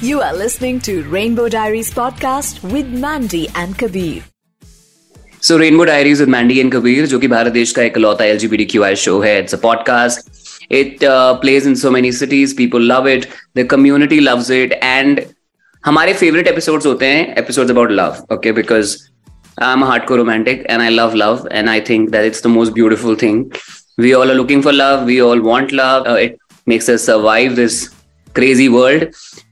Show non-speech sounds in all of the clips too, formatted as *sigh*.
You are listening to Rainbow Diaries podcast with Mandy and Kabir. So Rainbow Diaries with Mandy and Kabir, जो कि भारत देश का इकलौता LGBTQI show है. It's a podcast. It uh, plays in so many cities. People love it. The community loves it. And हमारे favorite episodes होते हैं episodes about love. Okay, because I'm a hardcore romantic and I love love and I think that it's the most beautiful thing. We all are looking for love. We all want love. Uh, it makes us survive this crazy world.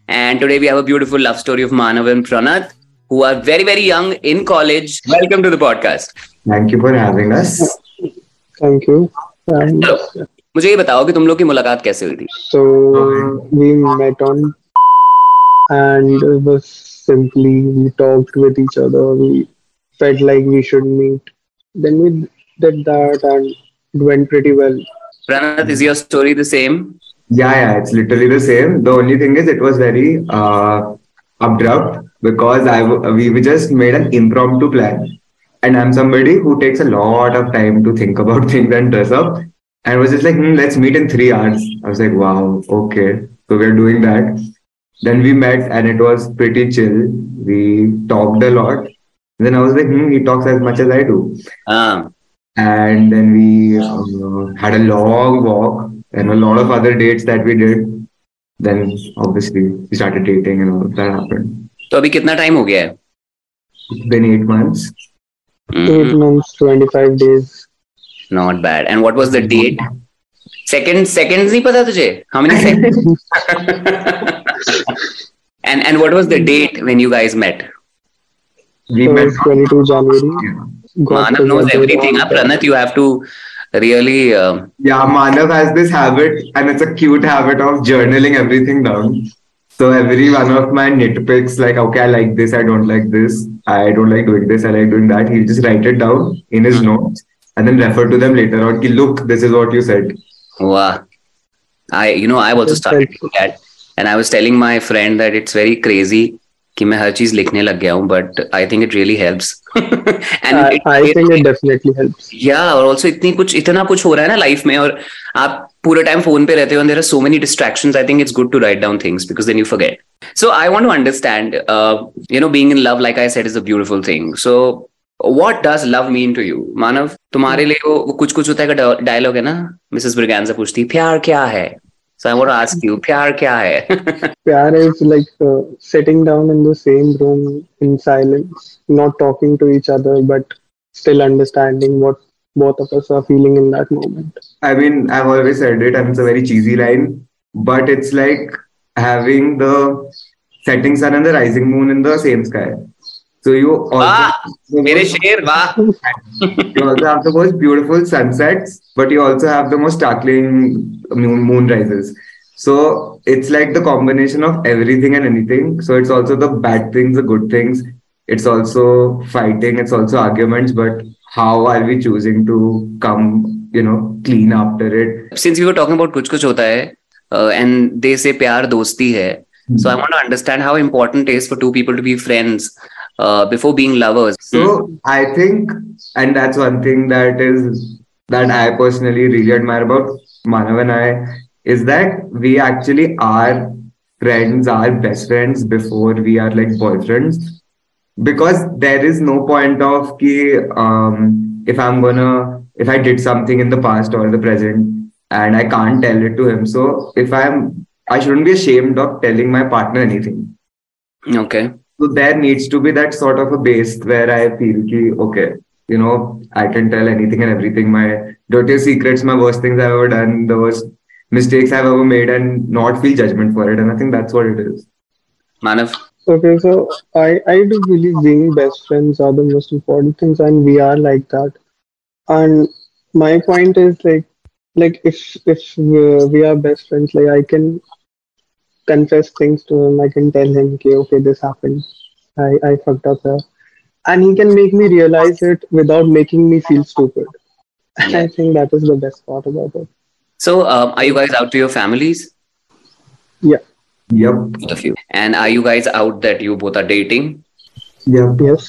And today we have a beautiful love story of Manav and Pranath, who are very, very young in college. Welcome to the podcast. Thank you for having us. Thank you. And चलो मुझे ये बताओ कि तुम लोग की मुलाकात कैसे हुई थी so we met on and it was simply we talked with each other. We felt like we should meet. Then we did that and it went pretty well. Pranath, is your story the same? Yeah, yeah, it's literally the same. The only thing is, it was very uh, abrupt because I w- we, we just made an impromptu plan, and I'm somebody who takes a lot of time to think about *laughs* things and dress up, and was just like, hmm, let's meet in three hours. I was like, wow, okay, so we're doing that. Then we met, and it was pretty chill. We talked a lot. Then I was like, hmm, he talks as much as I do. Ah, and then we uh, had a long walk and a lot of other dates that we did. Then obviously we started dating and all of that happened. तो अभी कितना time हो गया है It's been eight months. Eight Mhm. months, 25 days. Not bad. And what was the date? Second, seconds नहीं पता तुझे? How many *laughs* seconds? and and what was the date when you guys met? We It met. was 22 January. Yeah. Got Manav knows together everything. on Huh? Pranath, you have to really. Uh, Yeah, Manav has this habit, and it's a cute habit of journaling everything down. So every one of my nitpicks, like, okay, I like this, I don't like this, I don't like doing this, I like doing that. He'll just write it down in his notes and then refer to them later on. Ki, Look, this is what you said. Wow. I, you know, I also started helpful. that, and I was telling my friend that it's very crazy कि मैं हर चीज़ लिखने लग गया हूँ but I think it really helps या और also इतनी कुछ इतना कुछ हो रहा है ना लाइफ में और आप पूरे टाइम फ़ोन पे रहते हो there are so many distraction I think it's good to write down things because then you forget so I want to understand you know being in love like I set is a beautiful thing so what does love mean to you Manav तुम्हारे लिए वो, कुछ कुछ होता है dialogue है ना? Mrs ब्रिगैन से पूछती प्यार क्या है? So I want to ask you, pyar kya hai? *laughs* pyar is like uh, sitting down in the same room in silence, not talking to each other, but still understanding what both of us are feeling in that moment. I mean, I've always said it, and it's a very cheesy line, but it's like having the setting sun and the rising moon in the same sky. So you वाह also, मेरे शेर *laughs* वाह you also have the most beautiful sunsets, but you also have the most startling moon, moon rises. So it's like the combination of everything and anything. So it's also the bad things, the good things. It's also fighting. It's also arguments. But how are we choosing to come, you know, clean after it? since we were talking about कुछ कुछ होता है uh, and they say प्यार दोस्ती है so I want to understand how important it is for two people to be friends uh, before being lovers So I think, and that's one thing that is that I personally really admire about Manav and I is that we actually are friends, are best friends before we are like boyfriends. Because there is no point of ki, um, if I'm gonna if I did something in the past or the present and I can't tell it to him. So if I'm I shouldn't be ashamed of telling my partner anything. okay So there needs to be that sort of a base where I feel ki, okay, you know, I can tell anything and everything. My dirtiest secrets, my worst things I've ever done, the worst mistakes I've ever made, and not feel judgment for it. And I think that's what it is. Manav Okay, so I, I do believe being best friends are the most important things, and we are like that. And my point is like, like if if uh, we are best friends, like I can confess things to him. I can tell him, okay, okay, this happened. I I fucked up here, and he can make me realize it without making me feel stupid. *laughs* Yeah. I think that is the best part about it. so um, are you guys out to your families Yeah. Yep. both of you and are you guys out that you both are dating Yep. Yes.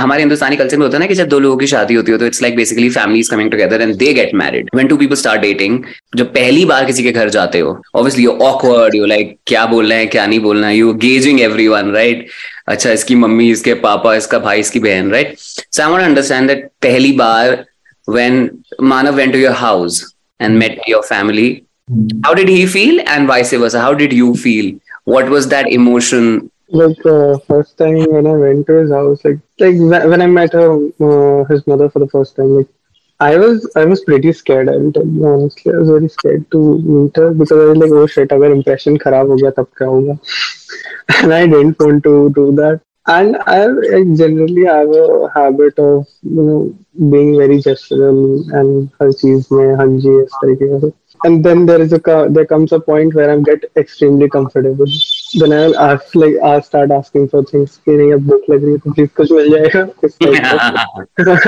हमारे हिंदुस्तानी culture में होता है ना कि जब दो लोगों की शादी होती है तो it's like basically families coming together and they get married when two people start dating जब पहली बार किसी के घर जाते हो obviously you awkward you like क्या बोलना है क्या नहीं बोलना है यू गेजिंग एवरीवन राइट अच्छा इसकी मम्मी इसके पापा इसका भाई इसकी बहन right so I want understand that पहली बार when Manav went to your house and met your family, how did he feel and vice versa? How did you feel? What was that emotion? Like uh, first time when I went to his house, like like wh- when I met her, uh, his mother for the first time, like I was I was pretty scared. I'll tell you honestly, I was very scared to meet her because I was like, oh shit, अगर impression खराब हो गया तब क्या होगा? *laughs* and I didn't want to do that. And I, I generally have a habit of you know being very gestural and हर चीज में हाँ जी इस तरीके का and then there is a there comes a point where I get extremely comfortable. Then I'll ask like I start asking for things, reading a book like please kuch mil jayega.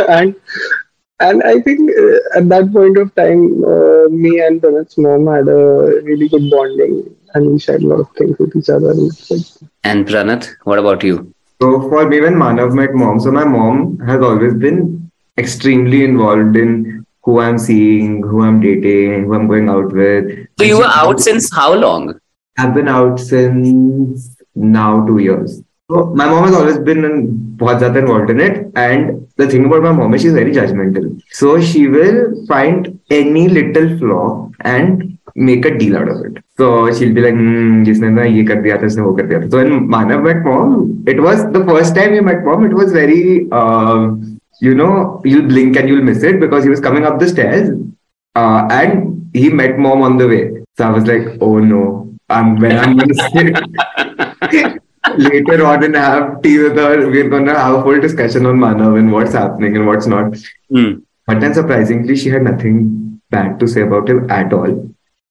and and I think at that point of time, uh, me and Pranat's mom had a really good bonding, and we shared a lot of things with each other. And Pranat, what about you? So for me, when Manav met mom, so my mom has always been extremely involved in who I'm seeing, who I'm dating, who I'm going out with. So you were out since how long? I've been out since now two years. So my mom has always been in, बहुत ज़्यादा involved in it. And the thing about my mom is she's very judgmental. So she will find any little flaw and make a deal out of it. So she'll be like, hmm, जिसने ना ये कर दिया था, इसने वो कर दिया था. So when Manav met mom, it was the first time we met mom. It was very, uh, you know, you'll blink and you'll miss it because he was coming up the stairs, uh, and he met mom on the way. So I was like, oh no, I'm when I'm gonna *laughs* sit later on and have tea with her, we're gonna have a full discussion on Manav and what's happening and what's not. Hmm. But then surprisingly, she had nothing bad to say about him at all.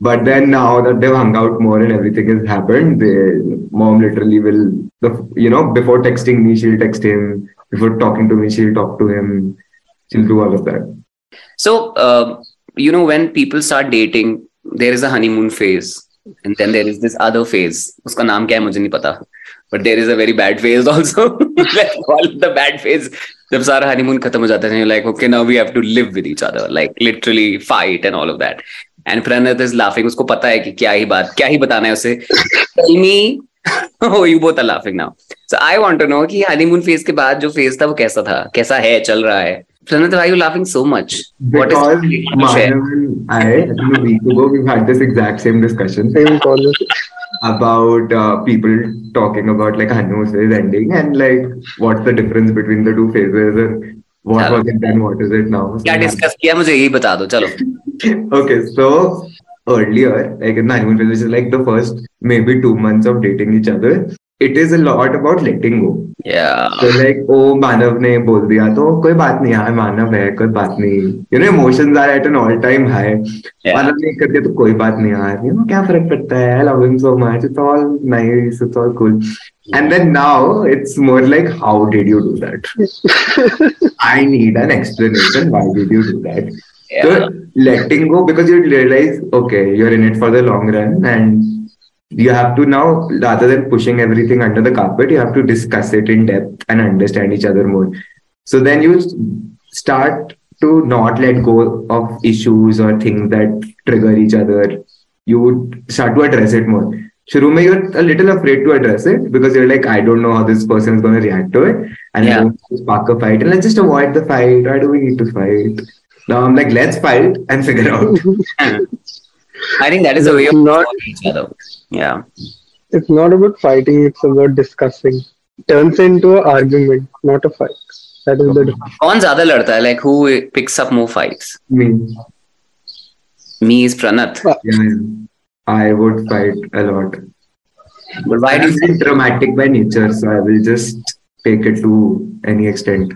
But then now that they've hung out more and everything has happened, the mom literally will, the you know, before texting me, she'll text him. Before talking to me, she'll talk to him. She'll do all of that. So, uh, you know, when people start dating, there is a honeymoon phase, and then there is this other phase. उसका नाम क्या है मुझे नहीं पता. But there is a very bad phase also. Let's call it the bad phase. जब सारा honeymoon खत्म हो जाता है like okay now we have to live with each other like literally fight and all of that and Pranat is laughing उसको पता है कि क्या ही बात क्या ही बताना है उसे tell me oh you both are laughing now so I want to know कि honeymoon phase के बाद जो phase था वो कैसा था कैसा है चल रहा है Pranat why are you laughing so much what is Because to share? Manav and I, I think a week ago, we've had this exact same discussion Same about uh, people talking about like honeymoon phase ending and like what's the difference between the two phases and what Chalo. was it then, what is it now. क्या yeah. Discuss किया मुझे यही बता दो चलो okay, so earlier, like in the honeymoon phase, which is like the first maybe two months of dating each other, it is a lot about letting go. yeah So like, oh, मानव ने बोल दिया तो कोई बात नहीं यार मानव है कोई बात नहीं you know emotions are at an all time high Yeah. मानव ने कर दिया तो कोई बात नहीं यार you know क्या फ़र्क पड़ता है I love him so much it's all nice it's all cool and then now it's more like how did you do that I need an explanation why did you do that yeah so letting go because you realize, okay, you're in it for the long run and you have to now, rather than pushing everything under the carpet, you have to discuss it in depth and understand each other more. So then you start to not let go of issues or things that trigger each other. You would start to address it more. Shurume, you're a little afraid to address it because you're like, I don't know how this person is going to react to it. And Yeah. I want to spark a fight. And let's just avoid the fight. Why do we need to fight? Now I'm like, let's fight and figure out. I think that is a way of Not- knowing each other. Yeah. It's not about fighting, it's about discussing. Turns into an argument, not a fight. That is the difference. कौन ज्यादा लड़ता है? Like who picks up more fights? Me. Me is Pranat. Yeah, yeah. I would fight a lot. But why do I'm you very dramatic by nature, so I will just take it to any extent.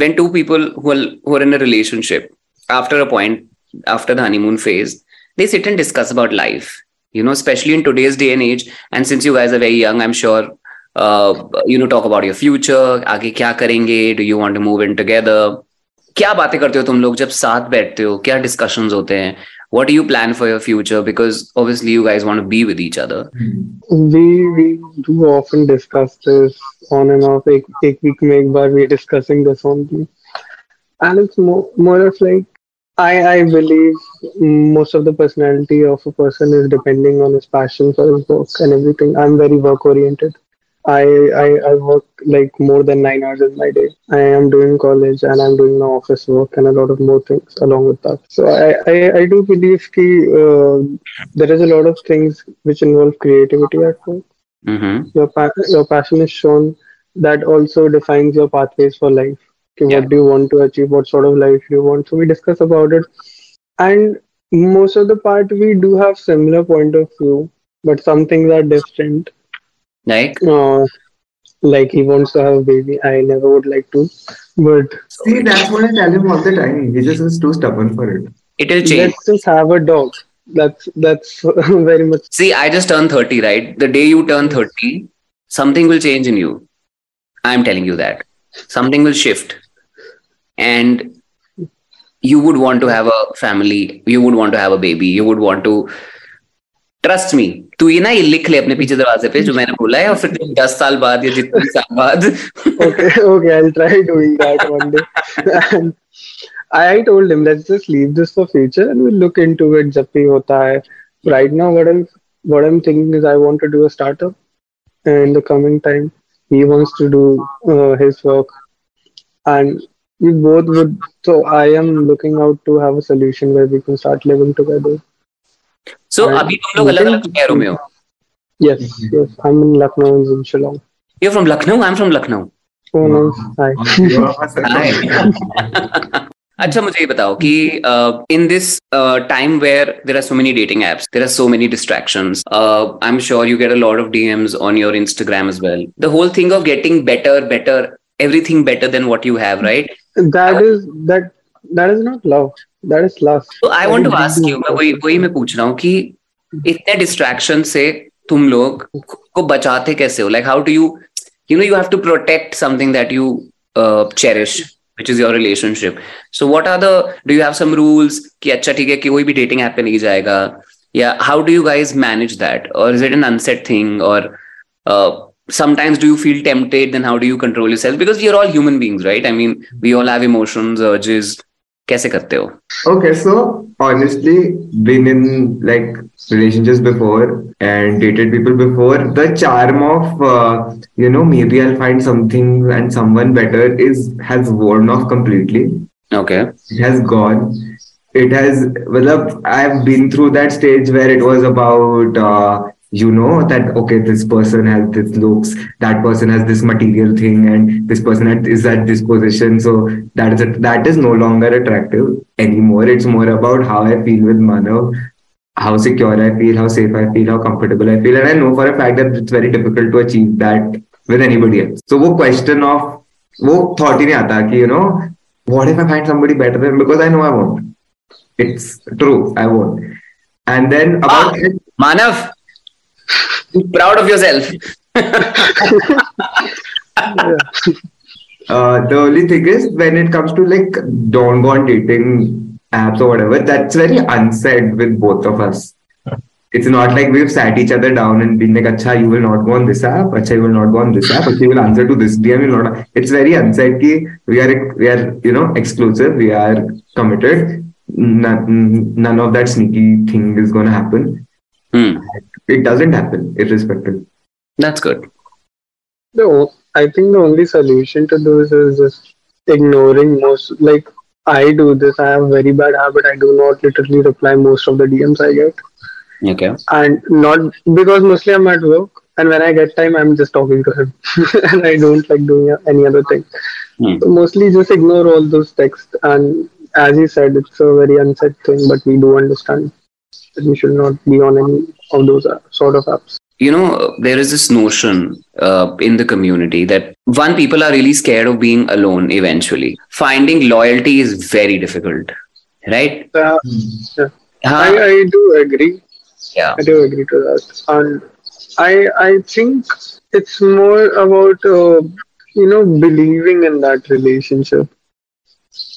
when two people who are, who are in a relationship after a point after the honeymoon phase they sit and discuss about life you know especially in today's day and age and since you guys are very young i'm sure uh, you know talk about your future आगे क्या करेंगे do you want to move in together क्या बातें करते हो तुम लोग जब साथ बैठते हो क्या डिस्कशंस होते हैं what do you plan for your future because obviously you guys want to be with each other we we do often discuss this on and off एक एक week में एक बार we discussing this only and it's more more of like I I believe most of the personality of a person is depending on his passion for his work and everything. I'm very work oriented. I, I I work like more than nine hours in my day. I am doing college and I'm doing my office work and a lot of more things along with that. So I I, I do believe ki, uh, there is a lot of things which involve creativity at work. mm-hmm. Your pa- your passion is shown. That also defines your pathways for life. Okay, Yeah. What do you want to achieve? What sort of life do you want? So we discuss about it, and most of the part we do have similar point of view, but some things are different. like Uh, like he wants to have a baby. I never would like to, but See, that's what I tell him all the time. He just is too stubborn for it. it'll change let's just have a dog. That's that's *laughs* very much. See, I just turned 30, right? The day you turn 30, something will change in you. I'm telling you that Something will shift. And you would want to have a family. You would want to have a baby. You would want to. Trust me. तू ये ना ये लिख ले अपने पीछे दरवाजे पे जो मैंने बोला है और फिर तुम दस साल बाद या जितने साल बाद Okay, okay, I'll try doing that one day. and I told him let's just leave this for future and we'll look into it जब भी होता है. Right now, what I'm what I'm thinking is I want to do a startup in the coming time. he wants to do uh, his work. And we both would so i am looking out to have a solution where we can start living together. So and abhi tum log alag alag shehron mein ho yes yes i'm in lucknow and in shillong. You're from lucknow? I'm from lucknow. Oh no! hi, hi. *laughs* अच्छा मुझे ये बताओ कि in this time where there are so many dating apps there are so many distraction I am sure you get a lot of DMs on your Instagram is well the whole thing of getting better better everything better than what you have right that is not love that is love so I want to ask you मैं वही वही मैं पूछ रहा हूँ कि इतने distraction से तुम लोग को बचाते कैसे हो? Like how do you you know you have to protect something that you cherish which is your relationship so what are the do you have some rules कि अच्छा ठीक है कि कोई भी dating app पे नहीं जाएगा या how do you guys manage that or is it an unsaid thing or uh, sometimes do you feel tempted then how do you control yourself because you're all human beings right i mean we all have emotions urges कैसे करते हो Okay, so honestly, been in like relationships before and dated people before. The charm of uh, you know maybe I'll find something and someone better is has worn off completely. okay It has gone. It has. Well, I've been through that stage where it was about uh, you know that okay this person has this looks that person has this material thing and this person is at this position so that is a, that is no longer attractive anymore it's more about how i feel with manav how secure i feel how safe i feel how comfortable i feel and i know for a fact that it's very difficult to achieve that with anybody else so wo question of wo thought ही नहीं आता कि you know what if i find somebody better than because i know i won't it's true i won't and then about Ah. manav be proud of yourself *laughs* Uh, the only thing is when it comes to like don't go on dating apps or whatever, that's very unsaid with both of us. It's not like we've sat each other down and been like, Acha, you will not go on this app, Acha, you will not go on this app, Acha, you will answer to this DM, you will not. It's very unsaid ki we are we are you know exclusive, we are committed. None, none of that sneaky thing is gonna happen. Hmm. It doesn't happen, irrespective. that's good No, I think the only solution to this is just ignoring most. Like I do this. I have very bad habit. I do not literally reply most of the DMs I get, okay and not because mostly I'm at work. And when I get time, I'm just talking to him, *laughs* and I don't like doing any other thing. Hmm. So mostly just ignore all those texts. And as he said, it's a very unsaid thing, but we do understand that we should not be on any of those uh, sort of apps. You know, there is this notion uh, in the community that one, people are really scared of being alone eventually. Finding loyalty is very difficult, right? Uh, yeah. Huh? I, I do agree. yeah. I do agree to that. And I I think it's more about uh, you know believing in that relationship,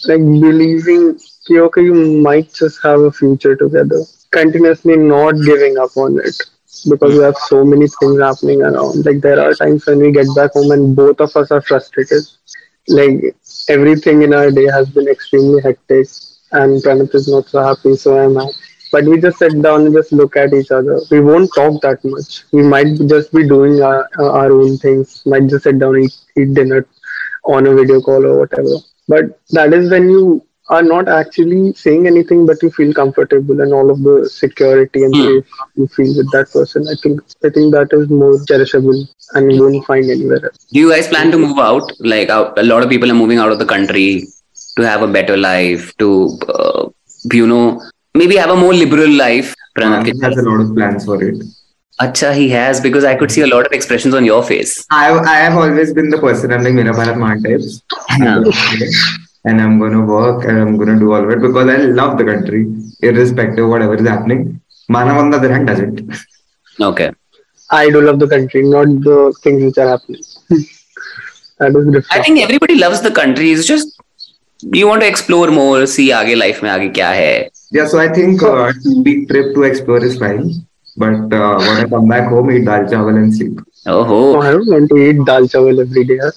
like believing okay you might just have a future together, continuously not giving up on it because we have so many things happening around. Like there are times when we get back home and both of us are frustrated. Like everything in our day has been extremely hectic, and Pranath is not so happy, so am I but we just sit down and just look at each other. We won't talk that much. We might just be doing our, our own things, might just sit down and eat, eat dinner on a video call or whatever. But that is when you are not actually saying anything, but you feel comfortable and all of the security and Hmm. safe you feel with that person. I think I think that is more cherishable and you won't find anywhere else. Do you guys plan to move out? Like, out, a lot of people are moving out of the country to have a better life, to, uh, you know, maybe have a more liberal life. Pranav, He has a lot of plans for it. Acha, he has because I could see a lot of expressions on your face. I I have always been the person I'm like Mera Bharat Mahan types and I'm gonna work and I'm gonna do all of it because I love the country, irrespective of whatever is happening. Manav on the other hand doesn't. Okay. I do love the country, not the things which are happening. *laughs* that is different. I think everybody loves the country. It's just you want to explore more, see आगे life में आगे क्या है. Yeah, so I think uh, two week trip to explore is fine. But uh, when I come back home, eat dal chawal and sleep. No, Oh, I don't want to eat dal chawal every day. yaar.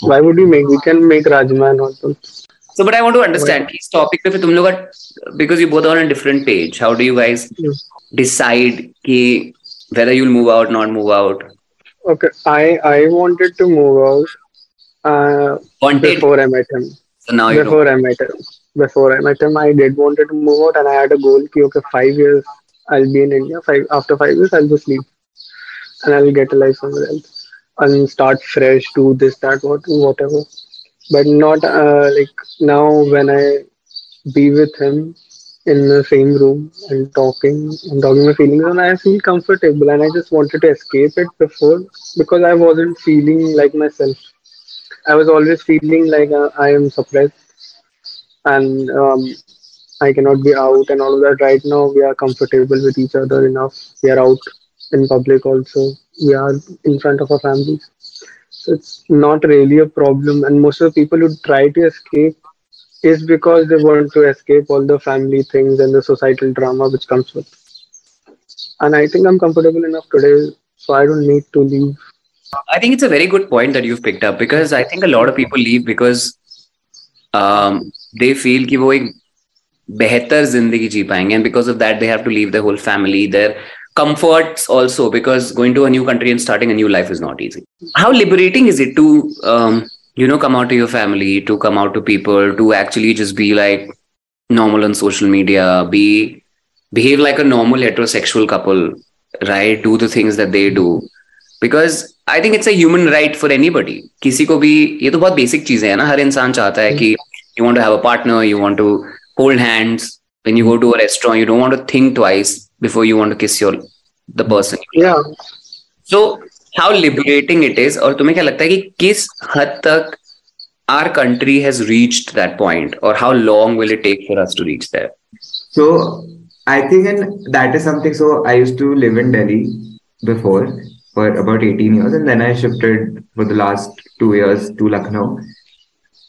Why would we make? We can make rajma and all. those. so but I want to understand कि इस topic पे फिर तुम लोग का because you both are on a different page. How do you guys Yeah. decide कि whether you'll move out, not move out? Okay, I I wanted to move out uh, Wanted. before I met him. So now you don't. Before I met him. Before I met him, I did wanted to move out, and I had a goal. Ki, okay, five years I'll be in India. Five after five years I'll just leave, and I'll get a life somewhere else and start fresh. Do this, that, what, whatever. but not uh, like now when I be with him in the same room and talking and talking my feelings and I feel comfortable and I just wanted to escape it before because I wasn't feeling like myself. I was always feeling like uh, I am suppressed and um, I cannot be out and all of that. Right now, we are comfortable with each other enough. We are out in public also. We are in front of our families So it's not really a problem. And most of the people who try to escape is because they want to escape all the family things and the societal drama which comes with. And I think I'm comfortable enough today, so I don't need to leave. I think it's a very good point that you've picked up because I think a lot of people leave because um, they feel कि वो एक बेहतर जिंदगी जी पाएंगे and because of that they have to leave their whole family their comforts also because going to a new country and starting a new life is not easy how liberating is it to um, you know come out to your family to come out to people to actually just be like normal on social media be behave like a normal heterosexual couple right do the things that they do because I think it's a human right for any बडी किसी को भी ये तो बहुत basic चीजें है ना हर इंसान चाहता है कि you want to have a partner you want to hold hands when you go to a restaurant you don't want to think twice before you want to किस your the person Yeah, so how liberating it is और तुम्हें क्या लगता है कि किस हद तक our country has reached that point or how long will it take for us to reach there So I think and that is something. So I used to live in Delhi before for about 18 years, and then I shifted for the last two years to Lucknow.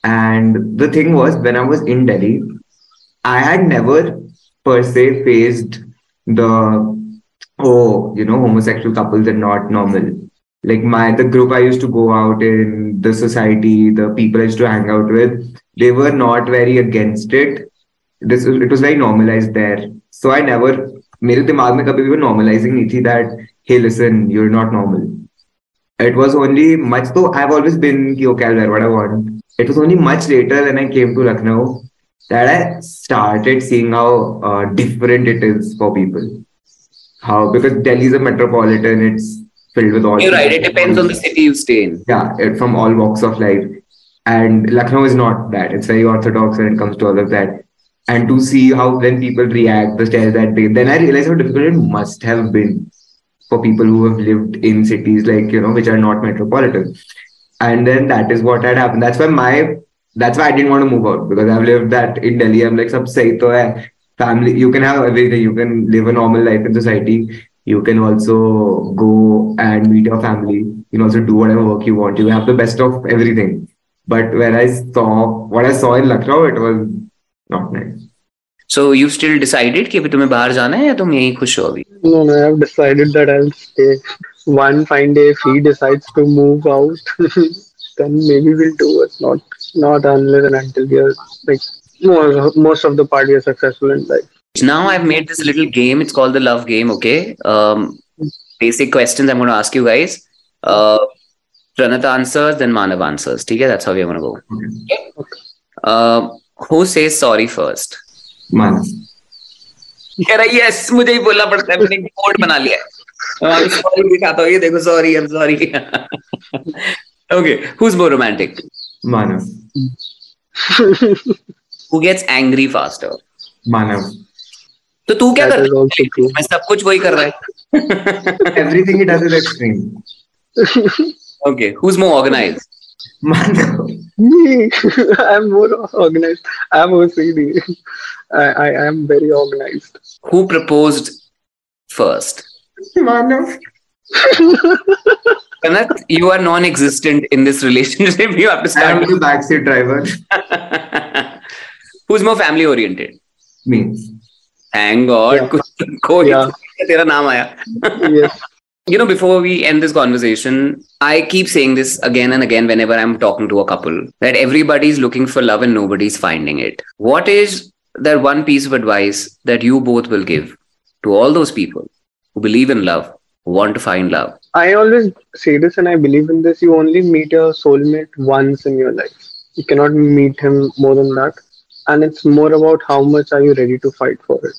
And the thing was, when I was in Delhi, I had never per se faced the oh, you know, homosexual couples are not normal. Like my the group I used to go out in, the society, the people I used to hang out with, they were not very against it this it was very normalized there so i never मेरे दिमाग में कभी भी normalizing नहीं थी that hey listen you're not normal it was only much though i've always been ki, okay i'll wear what i want it was only much later when i came to lucknow that i started seeing how uh, different it is for people how because delhi is a metropolitan it's filled with all you're right it depends on the city you stay in yeah, it, from all walks of life. And Lucknow is not that. It's very orthodox when it comes to all of that. And to see how when people react, the stare that they, then I realized how difficult it must have been for people who have lived in cities like you know which are not metropolitan and then that is what had happened that's why my that's why i didn't want to move out because i've lived that in delhi i'm like sab sahi to hai family you can have everything you can live a normal life in society you can also go and meet your family you can also do whatever work you want you have the best of everything but when i saw what i saw in lucknow it was not nice So you still decided कि अभी तुम्हें बाहर जाना है या तुम यहीं खुश हो अभी No, no, I have decided that I'll stay. One fine day, if he decides to move out, *laughs* then maybe we'll do it. Not, not unless and until we are like most, most of the party are successful in life. Now I've made this little game. It's called the love game. Okay. Um, basic questions I'm going to ask you guys. Uh, Pranat answers, then Manav answers. Okay, that's how we're going to go. Okay. Uh, who says sorry first? Manas. कह रहा yes मुझे ही बोलना पड़ता है मैंने code बना लिया है सॉरी दिखाता हूँ ये देखो sorry I am sorry okay who's more romantic Manav. who gets angry faster Manav. तो तू क्या That कर is रहा also true. है मैं सब कुछ वही कर रहा है Everything he does is extreme. okay who's more organized Manav. Me, I'm more organized. I'm OCD. I, I am very organized. who proposed first Manav. *laughs* Kanat, you are non-existent in this relationship. *laughs* You have to I am start. the backseat driver. *laughs* Who's more family oriented? Me. Thank God. Yeah. कुछ- कोई Yeah. तेरा नाम आया. *laughs* Yes. You know, before we end this conversation, I keep saying this again and again whenever I'm talking to a couple that everybody's looking for love and nobody's finding it. What is that one piece of advice that you both will give to all those people who believe in love, who want to find love? I always say this and I believe in this you only meet your soulmate once in your life. You cannot meet him more than that. And it's more about how much are you ready to fight for it.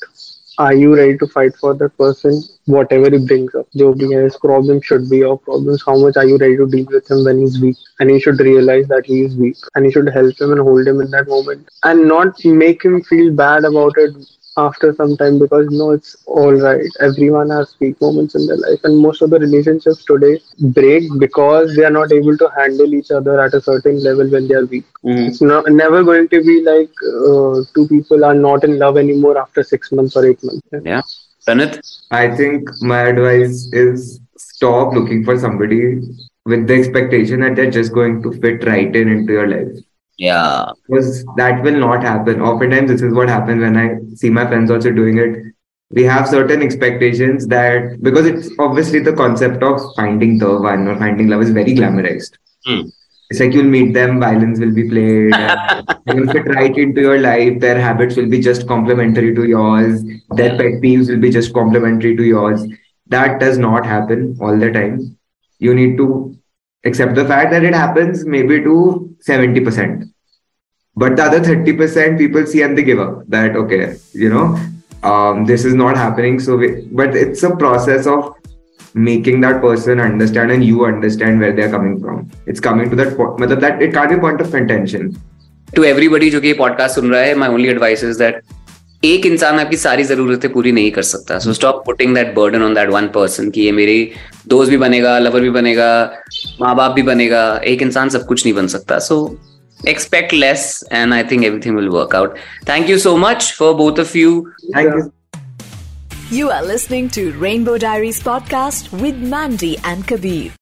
Are you ready to fight for that person? Whatever he brings up, jo bhi his problem should be your problems. How much are you ready to deal with him when he's weak? And you should realize that he is weak, and you should help him and hold him in that moment, and not make him feel bad about it after some time because no, it's all right. Everyone has weak moments in their life, and most of the relationships today break because they are not able to handle each other at a certain level when they are weak. It's not, never going to be like uh, two people are not in love anymore after six months or eight months. Yeah. Pranit? I think my advice is stop looking for somebody with the expectation that they're just going to fit right in into your life. Yeah. Because that will not happen. Oftentimes, this is what happens when I see my friends also doing it. We have certain expectations that because it's obviously the concept of finding the one or finding love is very glamorized. Hmm. It's like you'll meet them, violins will be played, *laughs* will fit right into your life. Their habits will be just complementary to yours. Their pet peeves will be just complementary to yours. That does not happen all the time. You need to accept the fact that it happens maybe to 70%. But the other 30% people see and they give up that, okay, you know, um, this is not happening. So, we, but it's a process of making that person understand and you understand where they're coming from. It's coming to that point, matlab that it can't be a point of contention. To everybody जो कि ये podcast सुन रहा है my only advice is that एक इंसान आपकी सारी जरूरतें पूरी नहीं कर सकता। So stop putting that burden on that one person कि ये मेरे दोस्त भी बनेगा लवर भी बनेगा माँ बाप भी बनेगा, एक इंसान सब कुछ नहीं बन सकता। So expect less and I think everything will work out thank you so much for both of you thank you you are listening to Rainbow Diary podcast with Mandy and Kabir